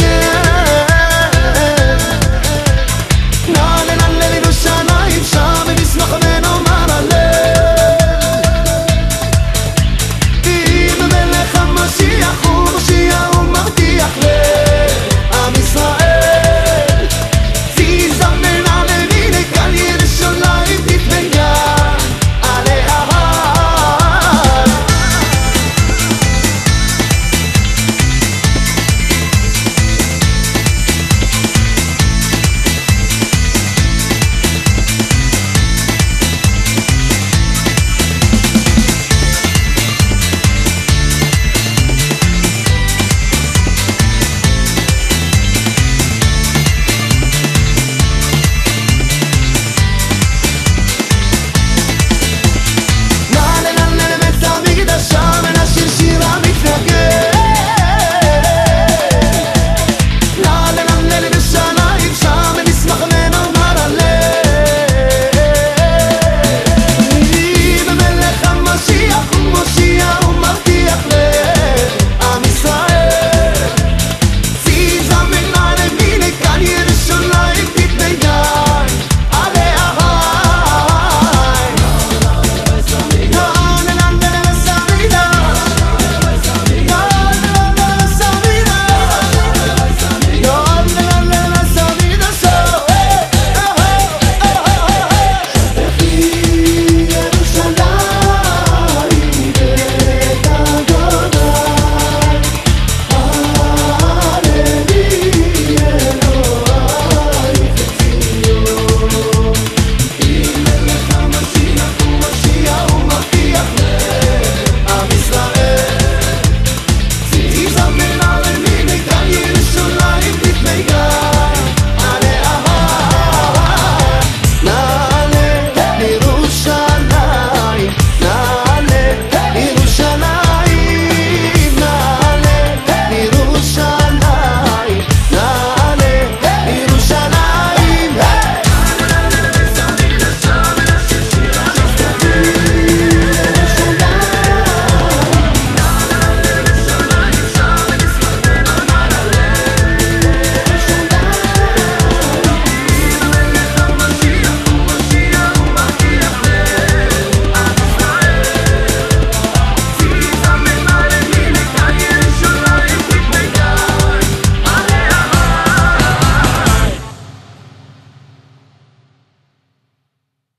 Yeah.